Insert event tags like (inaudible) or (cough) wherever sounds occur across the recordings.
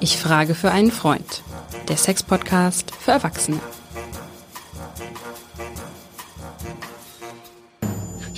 Ich frage für einen Freund. Der Sex-Podcast für Erwachsene.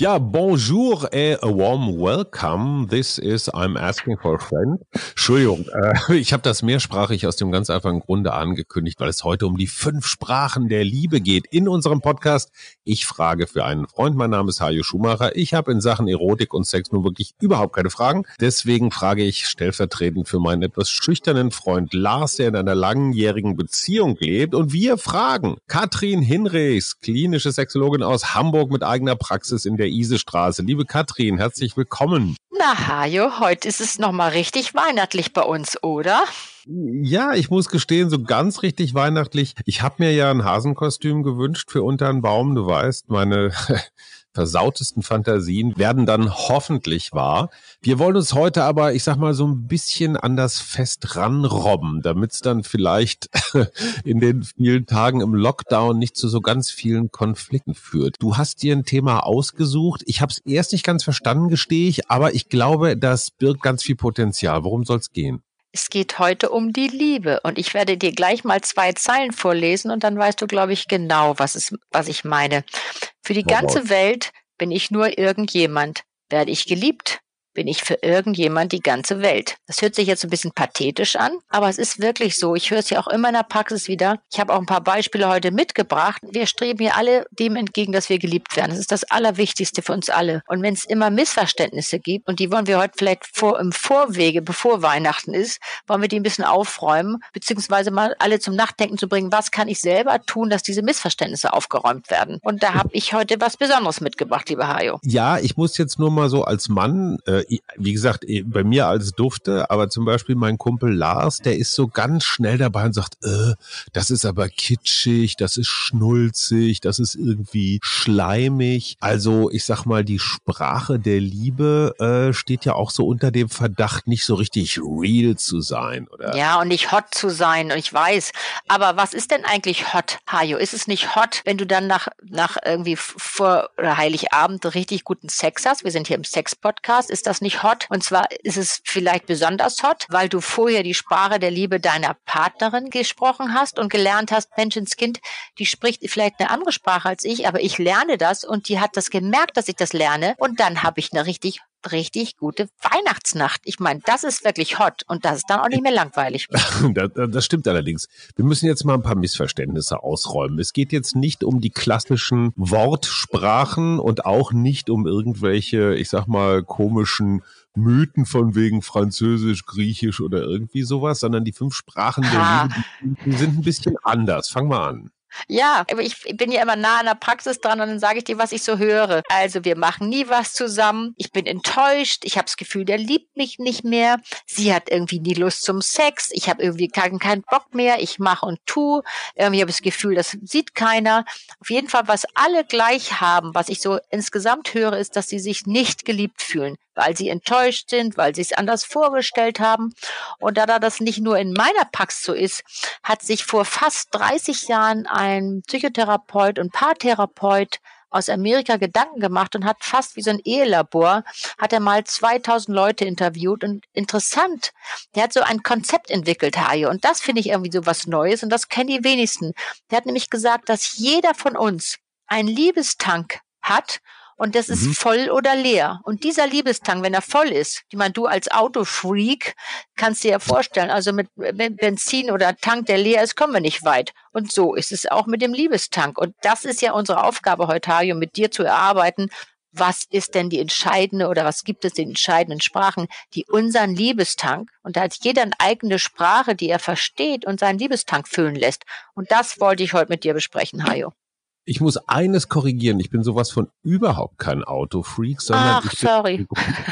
Ja, bonjour et a warm welcome. This is I'm asking for a friend. Entschuldigung, äh, ich habe das mehrsprachig aus dem ganz einfachen Grunde angekündigt, weil es heute um die fünf Sprachen der Liebe geht in unserem Podcast. Ich frage für einen Freund. Mein Name ist Hajo Schumacher. Ich habe in Sachen Erotik und Sex nur wirklich überhaupt keine Fragen. Deswegen frage ich stellvertretend für meinen etwas schüchternen Freund Lars, der in einer langjährigen Beziehung lebt. Und wir fragen Katrin Hinrichs, klinische Sexologin aus Hamburg mit eigener Praxis in der Isestraße. Liebe Katrin, herzlich willkommen. Na, Hajo, heute ist es nochmal richtig weihnachtlich bei uns, oder? Ja, ich muss gestehen, so ganz richtig weihnachtlich. Ich habe mir ja ein Hasenkostüm gewünscht für unter einen Baum. Du weißt, meine (laughs) versautesten Fantasien werden dann hoffentlich wahr. Wir wollen uns heute aber, ich sag mal, so ein bisschen an das Fest ranrobben, damit es dann vielleicht (laughs) in den vielen Tagen im Lockdown nicht zu so ganz vielen Konflikten führt. Du hast dir ein Thema ausgesucht. Ich habe es erst nicht ganz verstanden, gestehe ich, aber ich glaube, das birgt ganz viel Potenzial. Worum soll es gehen? Es geht heute um die Liebe und ich werde dir gleich mal zwei Zeilen vorlesen und dann weißt du, glaube ich, genau, was, es, was ich meine. Für die ganze Welt bin ich nur irgendjemand. Werde ich geliebt, bin ich für irgendjemand die ganze Welt. Das hört sich jetzt ein bisschen pathetisch an, aber es ist wirklich so. Ich höre es ja auch immer in der Praxis wieder. Ich habe auch ein paar Beispiele heute mitgebracht. Wir streben hier alle dem entgegen, dass wir geliebt werden. Das ist das Allerwichtigste für uns alle. Und wenn es immer Missverständnisse gibt, und die wollen wir heute vielleicht vor, im Vorwege, bevor Weihnachten ist, wollen wir die ein bisschen aufräumen, beziehungsweise mal alle zum Nachdenken zu bringen, was kann ich selber tun, dass diese Missverständnisse aufgeräumt werden. Und da habe ich heute was Besonderes mitgebracht, lieber Hajo. Ja, ich muss jetzt nur mal so als Mann äh, wie gesagt, bei mir als Dufte, aber zum Beispiel mein Kumpel Lars, der ist so ganz schnell dabei und sagt, äh, das ist aber kitschig, das ist schnulzig, das ist irgendwie schleimig. Also ich sag mal, die Sprache der Liebe äh, steht ja auch so unter dem Verdacht, nicht so richtig real zu sein, oder? Ja, und nicht hot zu sein, und ich weiß. Aber was ist denn eigentlich hot, Hajo? Ist es nicht hot, wenn du dann nach, nach irgendwie vor Heiligabend richtig guten Sex hast? Wir sind hier im Sex-Podcast. Ist das nicht hot? Und zwar ist es vielleicht besonders hot, weil du vorher die Sprache der Liebe deiner Partnerin gesprochen hast und gelernt hast, Menschenskind, die spricht vielleicht eine andere Sprache als ich, aber ich lerne das und die hat das gemerkt, dass ich das lerne und dann habe ich eine richtig richtig gute Weihnachtsnacht. Ich meine, das ist wirklich hot und das ist dann auch nicht mehr langweilig. (laughs) das, stimmt allerdings. Wir müssen jetzt mal ein paar Missverständnisse ausräumen. Es geht jetzt nicht um die klassischen Wortsprachen und auch nicht um irgendwelche, ich sag mal, komischen Mythen von wegen Französisch, Griechisch oder irgendwie sowas, sondern die fünf Sprachen der Liebe, sind ein bisschen anders. Fang mal an. Ja, ich bin ja immer nah an der Praxis dran und dann sage ich dir, was ich so höre. Also wir machen nie was zusammen. Ich bin enttäuscht. Ich habe das Gefühl, der liebt mich nicht mehr. Sie hat irgendwie nie Lust zum Sex. Ich habe irgendwie keinen, keinen Bock mehr. Ich mache und tu. Irgendwie habe ich das Gefühl, das sieht keiner. Auf jeden Fall, was alle gleich haben, was ich so insgesamt höre, ist, dass sie sich nicht geliebt fühlen weil sie enttäuscht sind, weil sie es anders vorgestellt haben. Und da das nicht nur in meiner Praxis so ist, hat sich vor fast 30 Jahren ein Psychotherapeut und Paartherapeut aus Amerika Gedanken gemacht und hat fast wie so ein Ehelabor, hat er mal 2000 Leute interviewt und interessant, der hat so ein Konzept entwickelt, Hajo, und das finde ich irgendwie so was Neues und das kennen die wenigsten. Der hat nämlich gesagt, dass jeder von uns einen Liebestank hat und das ist mhm. voll oder leer. Und dieser Liebestank, wenn er voll ist, die man du als Autofreak kannst dir ja vorstellen, also mit Benzin oder Tank, der leer ist, kommen wir nicht weit. Und so ist es auch mit dem Liebestank. Und das ist ja unsere Aufgabe heute, Hajo, mit dir zu erarbeiten. Was ist denn die entscheidende oder was gibt es in entscheidenden Sprachen, die unseren Liebestank, und da hat jeder eine eigene Sprache, die er versteht und seinen Liebestank füllen lässt. Und das wollte ich heute mit dir besprechen, Hajo. Ich muss eines korrigieren. Ich bin sowas von überhaupt kein Autofreak, sondern Ach, sorry.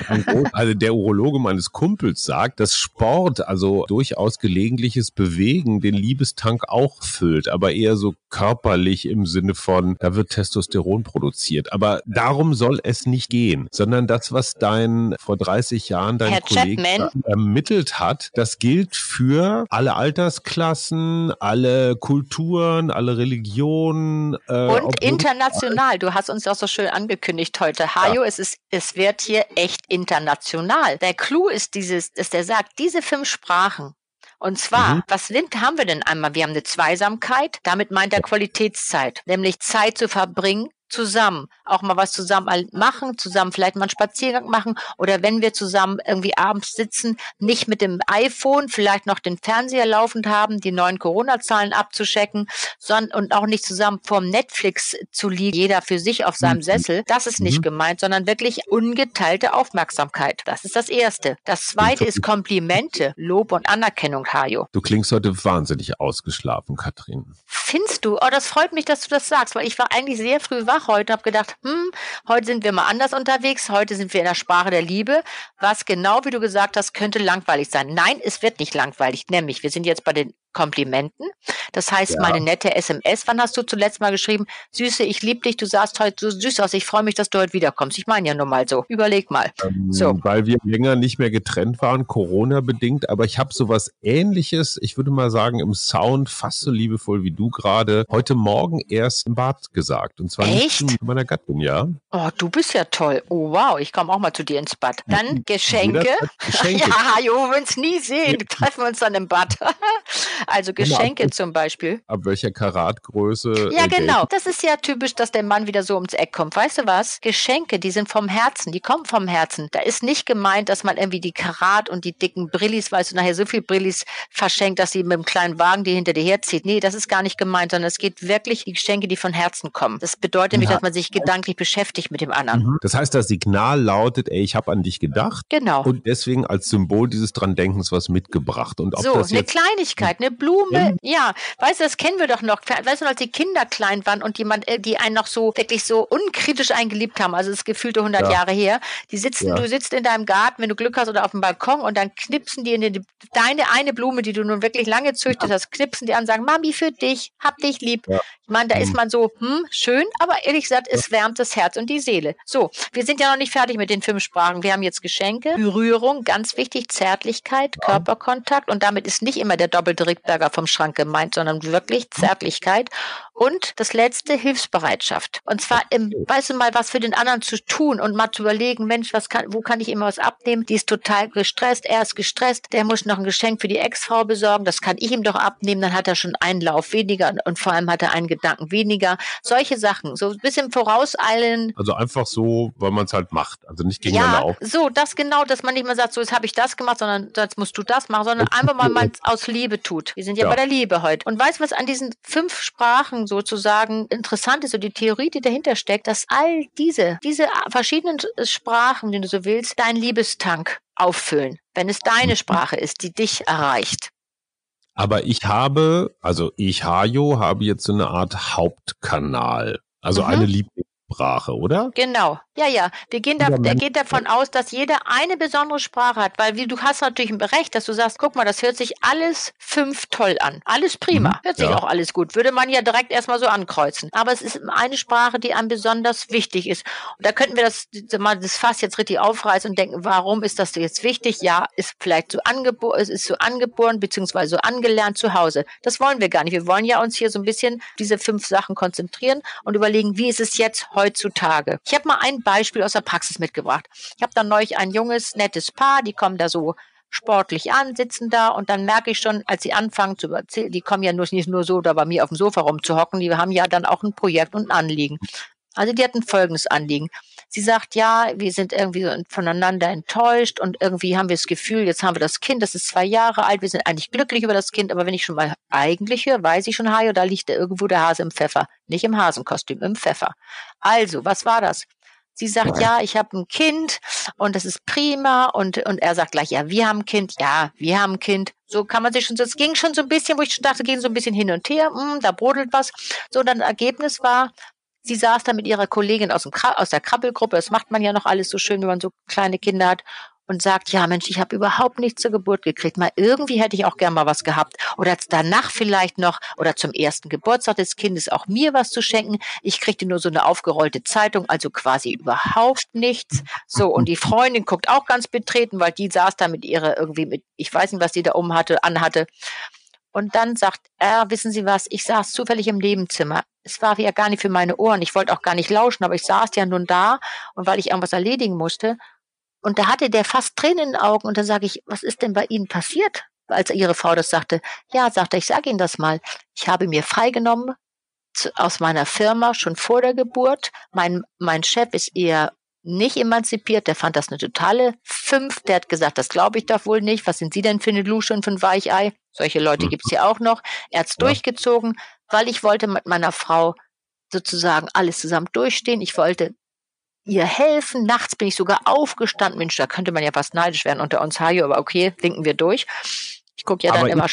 (laughs) also der Urologe meines Kumpels sagt, dass Sport, also durchaus gelegentliches Bewegen, den Liebestank auch füllt, aber eher so körperlich im Sinne von, da wird Testosteron produziert. Aber darum soll es nicht gehen, sondern das, was dein vor 30 Jahren dein Herr Kollege Chapman. ermittelt hat, das gilt für alle Altersklassen, alle Kulturen, alle Religionen. Äh, und international. Du hast uns ja auch so schön angekündigt heute. Hajo, ja. es ist, es wird hier echt international. Der Clou ist dieses, dass der sagt, diese fünf Sprachen, und zwar, mhm. was haben wir denn einmal? Wir haben eine Zweisamkeit, damit meint er Qualitätszeit, nämlich Zeit zu verbringen zusammen auch mal was zusammen machen, zusammen vielleicht mal einen Spaziergang machen oder wenn wir zusammen irgendwie abends sitzen, nicht mit dem iPhone vielleicht noch den Fernseher laufend haben, die neuen Corona-Zahlen abzuschecken, sondern und auch nicht zusammen vorm Netflix zu liegen, jeder für sich auf seinem mhm. Sessel. Das ist nicht mhm. gemeint, sondern wirklich ungeteilte Aufmerksamkeit. Das ist das Erste. Das Zweite ist Komplimente, Lob und Anerkennung, Hajo. Du klingst heute wahnsinnig ausgeschlafen, Katrin. Findest du? Oh, das freut mich, dass du das sagst, weil ich war eigentlich sehr früh wach heute und habe gedacht, hm, heute sind wir mal anders unterwegs, heute sind wir in der Sprache der Liebe, was genau wie du gesagt hast, könnte langweilig sein. Nein, es wird nicht langweilig, nämlich wir sind jetzt bei den Komplimenten. Das heißt, ja. meine nette SMS. Wann hast du zuletzt mal geschrieben, Süße, ich liebe dich, du sahst heute so süß aus, ich freue mich, dass du heute wiederkommst. Ich meine ja nur mal so. Überleg mal. Ähm, so. Weil wir länger nicht mehr getrennt waren, Corona-bedingt, aber ich habe sowas ähnliches, ich würde mal sagen, im Sound fast so liebevoll wie du gerade, heute Morgen erst im Bad gesagt. Und zwar Echt? nicht zu meiner Gattin, ja. Oh, du bist ja toll. Oh, wow, ich komme auch mal zu dir ins Bad. Dann Geschenke. (laughs) Geschenke. ja, jo, wir uns nie sehen. Treffen wir uns dann im Bad. (laughs) Also Geschenke ab, zum Beispiel. Ab welcher Karatgröße? Ja, genau. Das ist ja typisch, dass der Mann wieder so ums Eck kommt. Weißt du was? Geschenke, die sind vom Herzen, die kommen vom Herzen. Da ist nicht gemeint, dass man irgendwie die Karat und die dicken Brillis, weißt du, nachher so viel Brillis verschenkt, dass sie mit einem kleinen Wagen die hinter dir herzieht. Nee, das ist gar nicht gemeint, sondern es geht wirklich die Geschenke, die von Herzen kommen. Das bedeutet nämlich, ja. dass man sich gedanklich beschäftigt mit dem anderen. Mhm. Das heißt, das Signal lautet, ey, ich habe an dich gedacht. Genau. Und deswegen als Symbol dieses dran Denkens was mitgebracht. Und ob so, das eine Kleinigkeit, eine Blume, ja, weißt du, das kennen wir doch noch. Weißt du, als die Kinder klein waren und jemand, äh, die einen noch so wirklich so unkritisch eingeliebt haben, also das gefühlte 100 ja. Jahre her, die sitzen, ja. du sitzt in deinem Garten, wenn du Glück hast oder auf dem Balkon und dann knipsen die in die, deine eine Blume, die du nun wirklich lange züchtet hast, knipsen die an, sagen, Mami, für dich, hab dich lieb. Ja. Meine, da ist mhm. man so, hm, schön, aber ehrlich gesagt, es wärmt das Herz und die Seele. So, wir sind ja noch nicht fertig mit den fünf Sprachen. Wir haben jetzt Geschenke, Berührung, ganz wichtig, Zärtlichkeit, Körperkontakt und damit ist nicht immer der doppelte Rickberger vom Schrank gemeint, sondern wirklich Zärtlichkeit. Und das letzte, Hilfsbereitschaft. Und zwar im, weißt du mal, was für den anderen zu tun und mal zu überlegen, Mensch, was kann, wo kann ich immer was abnehmen? Die ist total gestresst, er ist gestresst, der muss noch ein Geschenk für die Ex-Frau besorgen, das kann ich ihm doch abnehmen, dann hat er schon einen Lauf weniger und vor allem hat er einen Gedanken weniger. Solche Sachen, so ein bisschen vorauseilen. Also einfach so, weil man es halt macht, also nicht gegeneinander ja, auf. So, das genau, dass man nicht mehr sagt, so jetzt habe ich das gemacht, sondern jetzt musst du das machen, sondern einfach mal man es aus Liebe tut. Wir sind ja, ja, bei der Liebe heute. Und weißt du, was an diesen fünf Sprachen sozusagen interessant ist, so die Theorie, die dahinter steckt, dass all diese, diese verschiedenen Sprachen, die du so willst, deinen Liebestank auffüllen, wenn es deine Sprache ist, die dich erreicht. Aber ich habe, also ich, Hajo, habe jetzt so eine Art Hauptkanal. Also mhm. eine Lieblingssprache, oder? Genau. Ja, ja. Wir gehen, da, wir gehen davon aus, dass jeder eine besondere Sprache hat, weil wie du hast natürlich recht, dass du sagst, guck mal, das hört sich alles fünf toll an. Alles prima. Mhm, hört sich ja. auch alles gut. Würde man ja direkt erstmal so ankreuzen. Aber es ist eine Sprache, die einem besonders wichtig ist. Und da könnten wir das mal das Fass jetzt richtig aufreißen und denken, warum ist das jetzt wichtig? Ja, ist vielleicht so angeboren, ist so angeboren, beziehungsweise so angelernt zu Hause. Das wollen wir gar nicht. Wir wollen ja uns hier so ein bisschen diese fünf Sachen konzentrieren und überlegen, wie ist es jetzt heutzutage? Ich habe mal ein Beispiel aus der Praxis mitgebracht. Ich habe dann neulich ein junges, nettes Paar, die kommen da so sportlich an, sitzen da und dann merke ich schon, als sie anfangen zu erzählen, die kommen ja nur, nicht nur so da bei mir auf dem Sofa rumzuhocken, die haben ja dann auch ein Projekt und ein Anliegen. Also die hatten folgendes Anliegen. Sie sagt, ja, wir sind irgendwie voneinander enttäuscht und irgendwie haben wir das Gefühl, jetzt haben wir das Kind, das ist zwei Jahre alt, wir sind eigentlich glücklich über das Kind, aber wenn ich schon mal eigentlich höre, weiß ich schon, Hajo, da liegt irgendwo der Hase im Pfeffer. Nicht im Hasenkostüm, im Pfeffer. Also, was war das? Sie sagt, ja, ich habe ein Kind und das ist prima. Und, und er sagt gleich, ja, wir haben ein Kind. Ja, wir haben ein Kind. So kann man sich schon, das ging schon so ein bisschen, wo ich dachte, ging so ein bisschen hin und her, hm, da brodelt was. So, dann Ergebnis war, sie saß da mit ihrer Kollegin aus, dem, aus der Krabbelgruppe. Das macht man ja noch alles so schön, wenn man so kleine Kinder hat und sagt, ja Mensch, ich habe überhaupt nichts zur Geburt gekriegt. Mal irgendwie hätte ich auch gern mal was gehabt. Oder danach vielleicht noch oder zum ersten Geburtstag des Kindes auch mir was zu schenken. Ich kriegte nur so eine aufgerollte Zeitung, also quasi überhaupt nichts. So, und die Freundin guckt auch ganz betreten, weil die saß da mit ihrer irgendwie mit, ich weiß nicht, was sie da um hatte, anhatte. Und dann sagt er, wissen Sie was, ich saß zufällig im Nebenzimmer. Es war ja gar nicht für meine Ohren. Ich wollte auch gar nicht lauschen, aber ich saß ja nun da und weil ich irgendwas erledigen musste. Und da hatte der fast Tränen in den Augen und dann sage ich, was ist denn bei Ihnen passiert? Als ihre Frau das sagte, ja, sagte ich, sage Ihnen das mal. Ich habe mir freigenommen aus meiner Firma schon vor der Geburt. Mein, mein Chef ist eher nicht emanzipiert, der fand das eine totale Fünf. Der hat gesagt, das glaube ich doch wohl nicht. Was sind Sie denn für eine Lusche und für ein Weichei? Solche Leute mhm. (laughs) gibt's ja auch noch. Er hat's ja. durchgezogen, weil ich wollte mit meiner Frau sozusagen alles zusammen durchstehen. Ich wollte ihr helfen. Nachts bin ich sogar aufgestanden. Mensch, da könnte man ja fast neidisch werden unter uns, Hajo, aber okay, denken wir durch. Ich gucke ja dann aber immer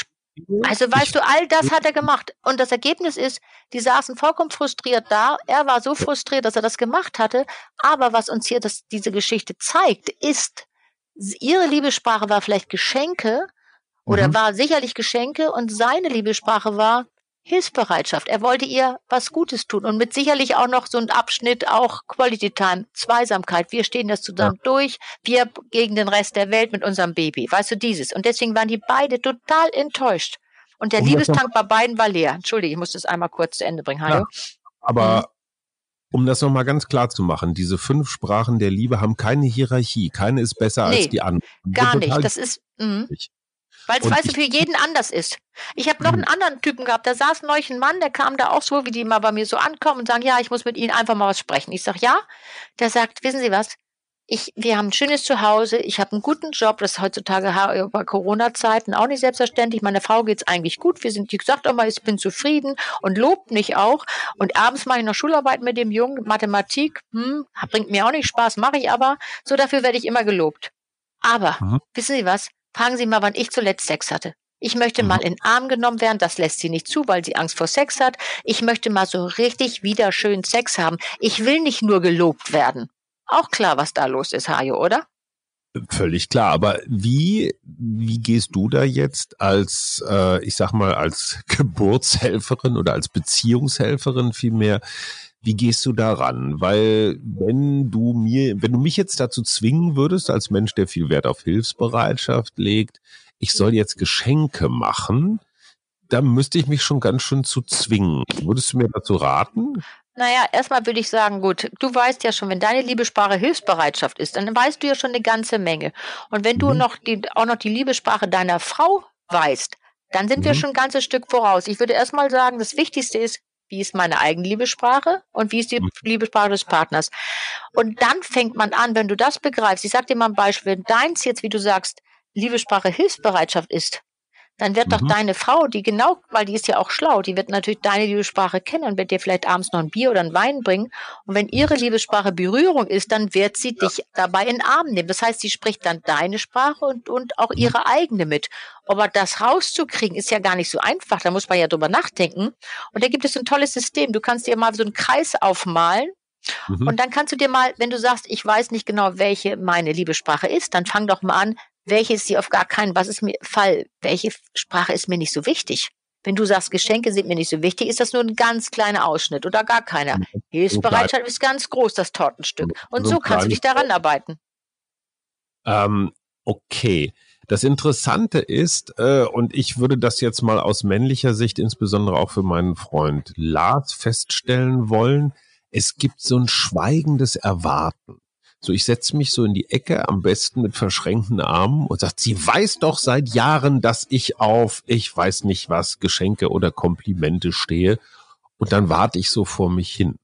also weißt du, all das hat er gemacht. Und das Ergebnis ist, die saßen vollkommen frustriert da. Er war so frustriert, dass er das gemacht hatte. Aber was uns hier das, diese Geschichte zeigt, ist, ihre Liebessprache war vielleicht Geschenke oder mhm. war sicherlich Geschenke und seine Liebessprache war Hilfsbereitschaft. Er wollte ihr was Gutes tun und mit sicherlich auch noch so ein Abschnitt auch Quality Time, Zweisamkeit. Wir stehen das zusammen ja. durch, wir gegen den Rest der Welt mit unserem Baby. Weißt du dieses? Und deswegen waren die beide total enttäuscht. Und der um Liebestank bei beiden war leer. Entschuldige, ich muss das einmal kurz zu Ende bringen, Hajo. Ja, aber mhm. um das nochmal ganz klar zu machen, diese fünf Sprachen der Liebe haben keine Hierarchie. Keine ist besser nee, als die andere. Gar nicht. Das ist, mh. Weil es, weißt du, für jeden anders ist. Ich habe noch einen anderen Typen gehabt, da saß neulich ein Mann, der kam da auch so, wie die mal bei mir so ankommen und sagen, ja, ich muss mit Ihnen einfach mal was sprechen. Ich sag ja. Der sagt, wissen Sie was? Ich, wir haben ein schönes Zuhause, ich habe einen guten Job, das ist heutzutage bei Corona-Zeiten auch nicht selbstverständlich. Meiner Frau geht's eigentlich gut. Wir sind, wie gesagt, auch mal, ich bin zufrieden und lobt mich auch. Und abends mache ich noch Schularbeit mit dem Jungen, Mathematik, hm, bringt mir auch nicht Spaß, mache ich aber. So dafür werde ich immer gelobt. Aber, mhm. wissen Sie was? Fragen Sie mal, wann ich zuletzt Sex hatte. Ich möchte mal mhm. in den Arm genommen werden, das lässt sie nicht zu, weil sie Angst vor Sex hat. Ich möchte mal so richtig wieder schön Sex haben. Ich will nicht nur gelobt werden. Auch klar, was da los ist, Hajo, oder? Völlig klar, aber wie, wie gehst du da jetzt als, äh, ich sag mal, als Geburtshelferin oder als Beziehungshelferin vielmehr wie gehst du daran? Weil wenn du mir, wenn du mich jetzt dazu zwingen würdest, als Mensch, der viel Wert auf Hilfsbereitschaft legt, ich soll jetzt Geschenke machen, da müsste ich mich schon ganz schön zu zwingen. Würdest du mir dazu raten? Naja, erstmal würde ich sagen, gut, du weißt ja schon, wenn deine Liebessprache Hilfsbereitschaft ist, dann weißt du ja schon eine ganze Menge. Und wenn du mhm. noch die, auch noch die Liebessprache deiner Frau weißt, dann sind mhm. wir schon ein ganzes Stück voraus. Ich würde erstmal sagen, das Wichtigste ist, wie ist meine eigene Liebessprache und wie ist die mhm. Liebessprache des Partners. Und dann fängt man an, wenn du das begreifst, ich sag dir mal ein Beispiel, wenn deins jetzt, wie du sagst, Liebessprache Hilfsbereitschaft ist, dann wird mhm. doch deine Frau, die genau, weil die ist ja auch schlau, die wird natürlich deine Liebessprache kennen und wird dir vielleicht abends noch ein Bier oder ein Wein bringen. Und wenn ihre Liebessprache Berührung ist, dann wird sie ja. dich dabei in den Arm nehmen. Das heißt, sie spricht dann deine Sprache und, und auch mhm. ihre eigene mit. Aber das rauszukriegen ist ja gar nicht so einfach. Da muss man ja drüber nachdenken. Und da gibt es ein tolles System. Du kannst dir mal so einen Kreis aufmalen mhm. und dann kannst du dir mal, wenn du sagst, ich weiß nicht genau, welche meine Liebessprache ist, dann fang doch mal an, welche ist sie auf gar keinen, was ist mir Fall, welche Sprache ist mir nicht so wichtig? Wenn du sagst, Geschenke sind mir nicht so wichtig, ist das nur ein ganz kleiner Ausschnitt oder gar keiner. Hilfsbereitschaft ist ganz groß, das Tortenstück. Und so kannst du dich daran arbeiten. Ähm, okay. Das Interessante ist, äh, und ich würde das jetzt mal aus männlicher Sicht, insbesondere auch für meinen Freund Lars, feststellen wollen, es gibt so ein schweigendes Erwarten. So, ich setze mich so in die Ecke, am besten mit verschränkten Armen und sagt, sie weiß doch seit Jahren, dass ich auf, ich weiß nicht was, Geschenke oder Komplimente stehe. Und dann warte ich so vor mich hin.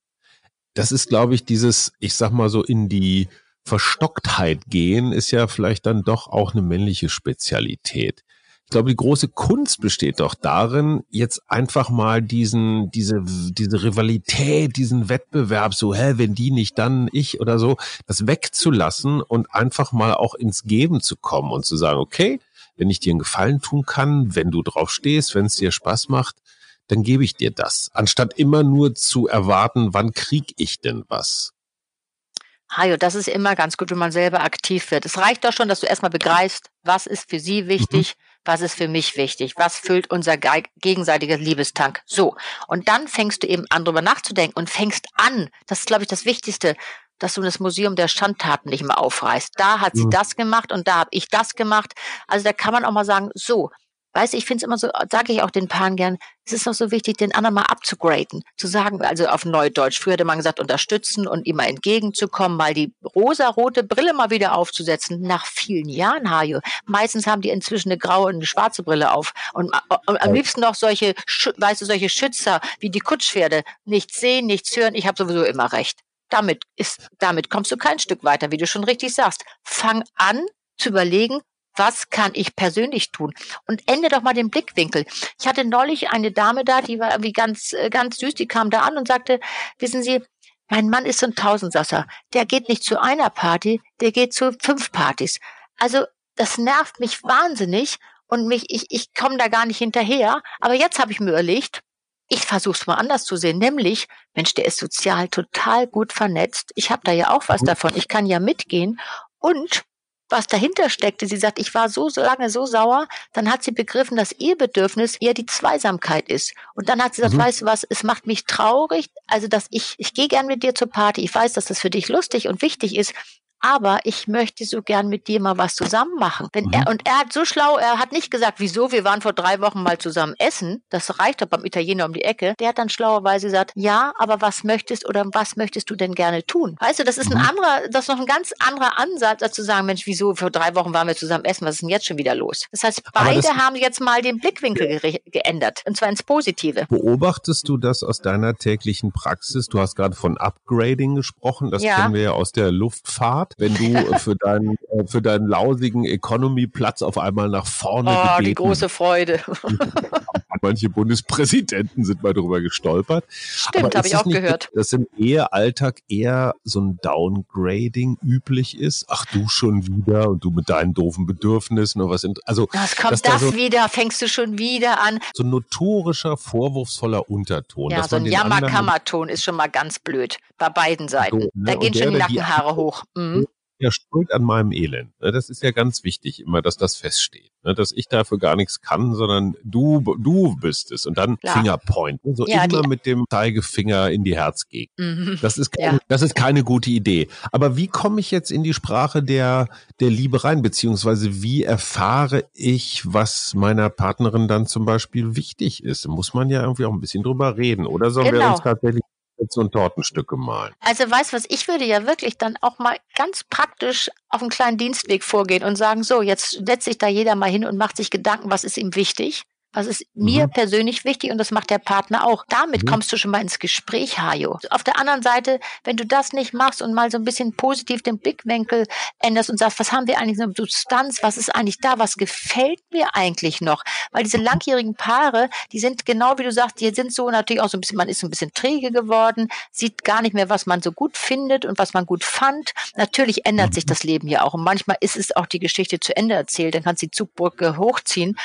Das ist, glaube ich, dieses, ich sag mal so in die Verstocktheit gehen, ist ja vielleicht dann doch auch eine männliche Spezialität. Ich glaube, die große Kunst besteht doch darin, jetzt einfach mal diesen, diese, diese Rivalität, diesen Wettbewerb, so, hä, wenn die nicht, dann ich oder so, das wegzulassen und einfach mal auch ins Geben zu kommen und zu sagen, okay, wenn ich dir einen Gefallen tun kann, wenn du drauf stehst, wenn es dir Spaß macht, dann gebe ich dir das. Anstatt immer nur zu erwarten, wann krieg ich denn was? Hajo, das ist immer ganz gut, wenn man selber aktiv wird. Es reicht doch schon, dass du erstmal begreifst, was ist für sie wichtig, mhm was ist für mich wichtig, was füllt unser gegenseitiger Liebestank. So, und dann fängst du eben an, drüber nachzudenken und fängst an, das ist, glaube ich, das Wichtigste, dass du das Museum der Schandtaten nicht mehr aufreißt. Da hat sie mhm. das gemacht und da habe ich das gemacht. Also da kann man auch mal sagen, so, weißt du, ich finde es immer so, sage ich auch den Paaren gern, es ist doch so wichtig, den anderen mal abzugraden, zu sagen, also auf Neudeutsch, früher hätte man gesagt, unterstützen und ihm mal entgegenzukommen, mal die rosa-rote Brille mal wieder aufzusetzen, nach vielen Jahren, Hajo. Meistens haben die inzwischen eine graue und eine schwarze Brille auf und, und am liebsten noch solche, weißt du, solche Schützer wie die Kutschpferde, nichts sehen, nichts hören, ich habe sowieso immer recht. Damit ist, damit kommst du kein Stück weiter, wie du schon richtig sagst. Fang an zu überlegen, was kann ich persönlich tun? Und ende doch mal den Blickwinkel. Ich hatte neulich eine Dame da, die war irgendwie ganz, äh, ganz süß, die kam da an und sagte, wissen Sie, mein Mann ist so ein Tausendsasser. Der geht nicht zu einer Party, der geht zu fünf Partys. Also, das nervt mich wahnsinnig und mich, ich, ich komme da gar nicht hinterher. Aber jetzt habe ich mir überlegt, ich versuche es mal anders zu sehen, nämlich, Mensch, der ist sozial total gut vernetzt. Ich habe da ja auch was mhm. davon. Ich kann ja mitgehen. Und was dahinter steckte. Sie sagt, ich war so, so lange so sauer, dann hat sie begriffen, dass ihr Bedürfnis eher die Zweisamkeit ist. Und dann hat sie gesagt, mhm. weißt du was, es macht mich traurig, also dass ich, ich gehe gern mit dir zur Party, ich weiß, dass das für dich lustig und wichtig ist, aber ich möchte so gern mit dir mal was zusammen machen. Wenn mhm. er, und er hat so schlau, er hat nicht gesagt, wieso, wir waren vor drei Wochen mal zusammen essen, das reicht doch beim Italiener um die Ecke. Der hat dann schlauerweise gesagt, ja, aber was möchtest oder was möchtest du denn gerne tun? Weißt du, das ist ein mhm. anderer, das ist noch ein ganz anderer Ansatz, als zu sagen, Mensch, wieso, vor drei Wochen waren wir zusammen essen, was ist denn jetzt schon wieder los? Das heißt, beide das haben jetzt mal den Blickwinkel ge geändert, und zwar ins Positive. Beobachtest du das aus deiner täglichen Praxis? Du hast gerade von Upgrading gesprochen, das ja. kennen wir ja aus der Luftfahrt wenn du für deinen, äh, für deinen lausigen Economy-Platz auf einmal nach vorne Oh, gebeten. die große Freude. (laughs) Manche Bundespräsidenten sind mal drüber gestolpert. Stimmt, habe ich auch nicht, gehört. Dass im Ehealltag eher so ein Downgrading üblich ist. Ach, du schon wieder und du mit deinen doofen Bedürfnissen oder was. Also, was kommt das so, wieder? Fängst du schon wieder an? So ein notorischer, vorwurfsvoller Unterton. Ja, so ein Jammerkammerton ist schon mal ganz blöd. Bei beiden Seiten. So, ne? Da gehen schon die Nackenhaare hoch. Mhm ja schuld an meinem Elend. Ne? Das ist ja ganz wichtig immer, dass das feststeht. Ne? Dass ich dafür gar nichts kann, sondern du, du bist es. Und dann Klar. Fingerpoint. Ne? So ja, immer mit dem Zeigefinger in die Herzgegend. Mhm. Das ist keine, ja. das ist keine gute Idee. Aber wie komme ich jetzt in die Sprache der, der Liebe rein? Beziehungsweise wie erfahre ich, was meiner Partnerin dann zum Beispiel wichtig ist? Muss man ja irgendwie auch ein bisschen drüber reden. Oder sollen genau. wir uns tatsächlich so ein Tortenstück malen. Also weißt was, ich würde ja wirklich dann auch mal ganz praktisch auf einen kleinen Dienstweg vorgehen und sagen, so, jetzt setzt sich da jeder mal hin und macht sich Gedanken, was ist ihm wichtig. Was ist mir mhm. persönlich wichtig und das macht der Partner auch. Damit mhm. kommst du schon mal ins Gespräch, Hajo. Auf der anderen Seite, wenn du das nicht machst und mal so ein bisschen positiv den Blickwinkel änderst und sagst, was haben wir eigentlich so eine Substanz, was ist eigentlich da, was gefällt mir eigentlich noch? Weil diese langjährigen Paare, die sind genau wie du sagst, die sind so natürlich auch so ein bisschen, man ist so ein bisschen träge geworden, sieht gar nicht mehr, was man so gut findet und was man gut fand. Natürlich ändert sich mhm. das Leben ja auch und manchmal ist es auch die Geschichte zu Ende erzählt, dann kannst du die Zugbrücke hochziehen.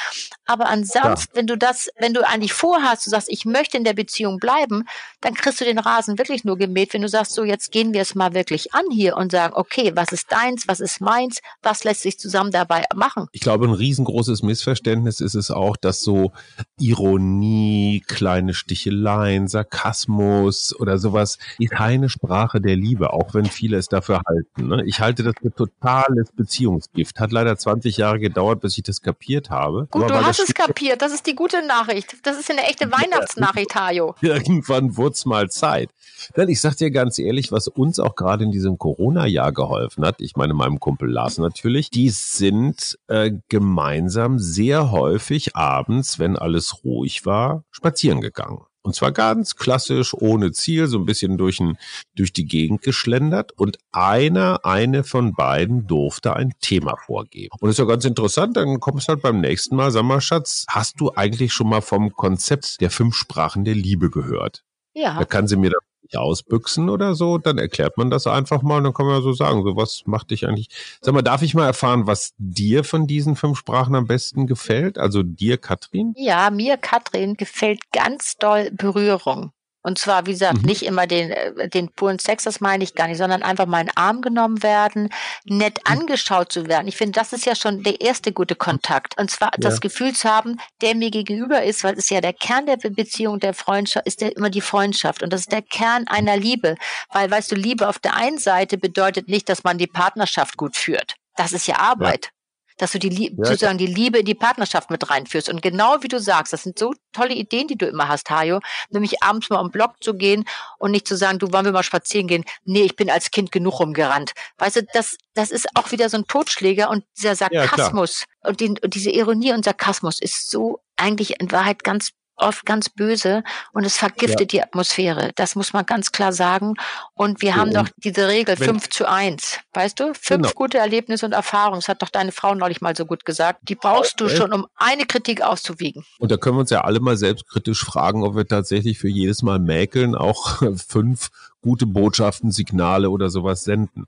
Aber ansonsten kannst, wenn du das, wenn du eigentlich vorhast, du sagst, ich möchte in der Beziehung bleiben, dann kriegst du den Rasen wirklich nur gemäht, wenn du sagst, so jetzt gehen wir es mal wirklich an hier und sagen, okay, was ist deins, was ist meins, was lässt sich zusammen dabei machen. Ich glaube, ein riesengroßes Missverständnis ist es auch, dass so Ironie, kleine Sticheleien, Sarkasmus oder sowas ist keine Sprache der Liebe, auch wenn viele es dafür halten. Ne? Ich halte das für totales Beziehungsgift. Hat leider 20 Jahre gedauert, bis ich das kapiert habe. Gut, Aber du hast es kapiert. Das ist die gute Nachricht. Das ist eine echte Weihnachtsnachricht, Hajo. Irgendwann wurde es mal Zeit. Denn ich sag dir ganz ehrlich, was uns auch gerade in diesem Corona-Jahr geholfen hat, ich meine meinem Kumpel Lars natürlich, die sind äh, gemeinsam sehr häufig abends, wenn alles ruhig war, spazieren gegangen. Und zwar ganz klassisch, ohne Ziel, so ein bisschen durch, ein, durch die Gegend geschlendert. Und einer, eine von beiden durfte ein Thema vorgeben. Und ist ja ganz interessant, dann kommst du halt beim nächsten Mal, sag mal, Schatz, hast du eigentlich schon mal vom Konzept der fünf Sprachen der Liebe gehört? Ja. Da kann sie mir dann ausbüchsen oder so, dann erklärt man das einfach mal und dann kann man ja so sagen, so was macht dich eigentlich. Sag mal, darf ich mal erfahren, was dir von diesen fünf Sprachen am besten gefällt? Also dir, Katrin? Ja, mir, Katrin, gefällt ganz doll Berührung. Und zwar, wie gesagt, mhm. nicht immer den, äh, den puren Sex, das meine ich gar nicht, sondern einfach mal in den Arm genommen werden, nett mhm. angeschaut zu werden. Ich finde, das ist ja schon der erste gute Kontakt. Und zwar ja. das Gefühl zu haben, der mir gegenüber ist, weil es ist ja der Kern der Beziehung, der Freundschaft, ist ja immer die Freundschaft. Und das ist der Kern einer Liebe. Weil, weißt du, Liebe auf der einen Seite bedeutet nicht, dass man die Partnerschaft gut führt. Das ist ja Arbeit. Ja. Dass du die Liebe, ja, sozusagen die Liebe in die Partnerschaft mit reinführst. Und genau wie du sagst, das sind so tolle Ideen, die du immer hast, Hajo, nämlich abends mal um Block zu gehen und nicht zu sagen, du wollen wir mal spazieren gehen. Nee, ich bin als Kind genug rumgerannt. Weißt du, das, das ist auch wieder so ein Totschläger und dieser Sarkasmus ja, und, die, und diese Ironie und Sarkasmus ist so eigentlich in Wahrheit ganz oft ganz böse und es vergiftet ja. die Atmosphäre. Das muss man ganz klar sagen. Und wir so, haben doch diese Regel 5 zu 1. Weißt du? Fünf genau. gute Erlebnisse und Erfahrungen. Das hat doch deine Frau neulich mal so gut gesagt. Die brauchst du schon, um eine Kritik auszuwiegen. Und da können wir uns ja alle mal selbstkritisch fragen, ob wir tatsächlich für jedes Mal mäkeln auch (laughs) fünf gute Botschaften, Signale oder sowas senden.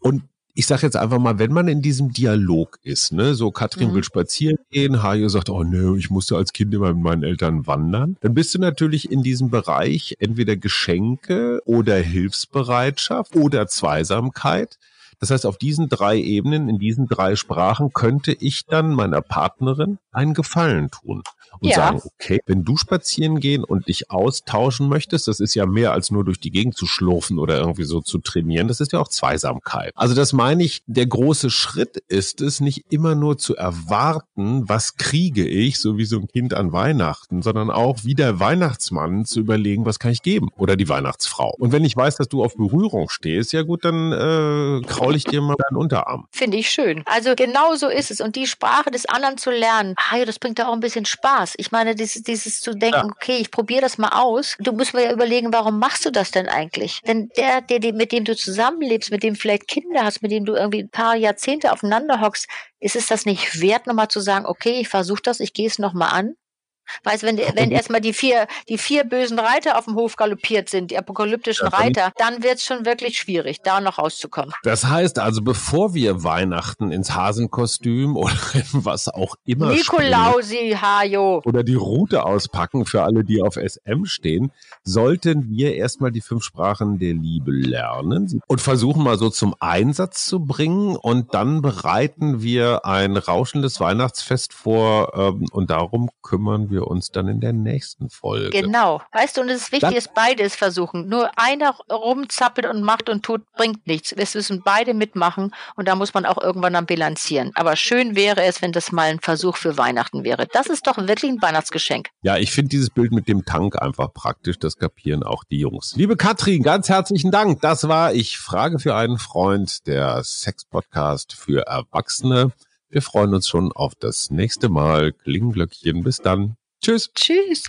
Und ich sage jetzt einfach mal, wenn man in diesem Dialog ist, ne, so Katrin mhm. will spazieren gehen, Hajo sagt, oh ne, ich musste als Kind immer mit meinen Eltern wandern, dann bist du natürlich in diesem Bereich entweder Geschenke oder Hilfsbereitschaft oder Zweisamkeit. Das heißt, auf diesen drei Ebenen, in diesen drei Sprachen könnte ich dann meiner Partnerin einen Gefallen tun und ja. sagen, okay, wenn du spazieren gehen und dich austauschen möchtest, das ist ja mehr als nur durch die Gegend zu schlurfen oder irgendwie so zu trainieren, das ist ja auch Zweisamkeit. Also das meine ich, der große Schritt ist es, nicht immer nur zu erwarten, was kriege ich, so wie so ein Kind an Weihnachten, sondern auch wie der Weihnachtsmann zu überlegen, was kann ich geben oder die Weihnachtsfrau. Und wenn ich weiß, dass du auf Berührung stehst, ja gut, dann äh, kraul ich dir mal deinen Unterarm. Finde ich schön. Also genau so ist es. Und die Sprache des anderen zu lernen, ah ja, das bringt ja auch ein bisschen Spaß. Ich meine, dieses, dieses zu denken, ja. okay, ich probiere das mal aus. Du musst mir ja überlegen, warum machst du das denn eigentlich? Denn der, der, mit dem du zusammenlebst, mit dem vielleicht Kinder hast, mit dem du irgendwie ein paar Jahrzehnte aufeinander hockst, ist es das nicht wert, nochmal zu sagen, okay, ich versuche das, ich gehe es nochmal an? Weißt, wenn, wenn erstmal die vier, die vier bösen Reiter auf dem Hof galoppiert sind, die apokalyptischen Reiter, dann wird es schon wirklich schwierig, da noch rauszukommen. Das heißt also, bevor wir Weihnachten ins Hasenkostüm oder (laughs) was auch immer Nikolausi, Hajo. oder die Route auspacken für alle, die auf SM stehen, sollten wir erstmal die fünf Sprachen der Liebe lernen und versuchen mal so zum Einsatz zu bringen und dann bereiten wir ein rauschendes Weihnachtsfest vor ähm, und darum kümmern wir wir uns dann in der nächsten Folge. Genau. Weißt du, und es ist wichtig, dass beides versuchen. Nur einer rumzappelt und macht und tut, bringt nichts. Es müssen beide mitmachen und da muss man auch irgendwann dann bilanzieren. Aber schön wäre es, wenn das mal ein Versuch für Weihnachten wäre. Das ist doch wirklich ein Weihnachtsgeschenk. Ja, ich finde dieses Bild mit dem Tank einfach praktisch. Das kapieren auch die Jungs. Liebe Katrin, ganz herzlichen Dank. Das war Ich frage für einen Freund, der Sex-Podcast für Erwachsene. Wir freuen uns schon auf das nächste Mal. Klingenglöckchen. Bis dann. Tschüss. Tschüss.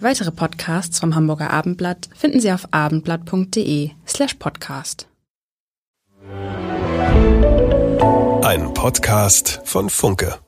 Weitere Podcasts vom Hamburger Abendblatt finden Sie auf abendblatt.de slash podcast. Ein Podcast von Funke.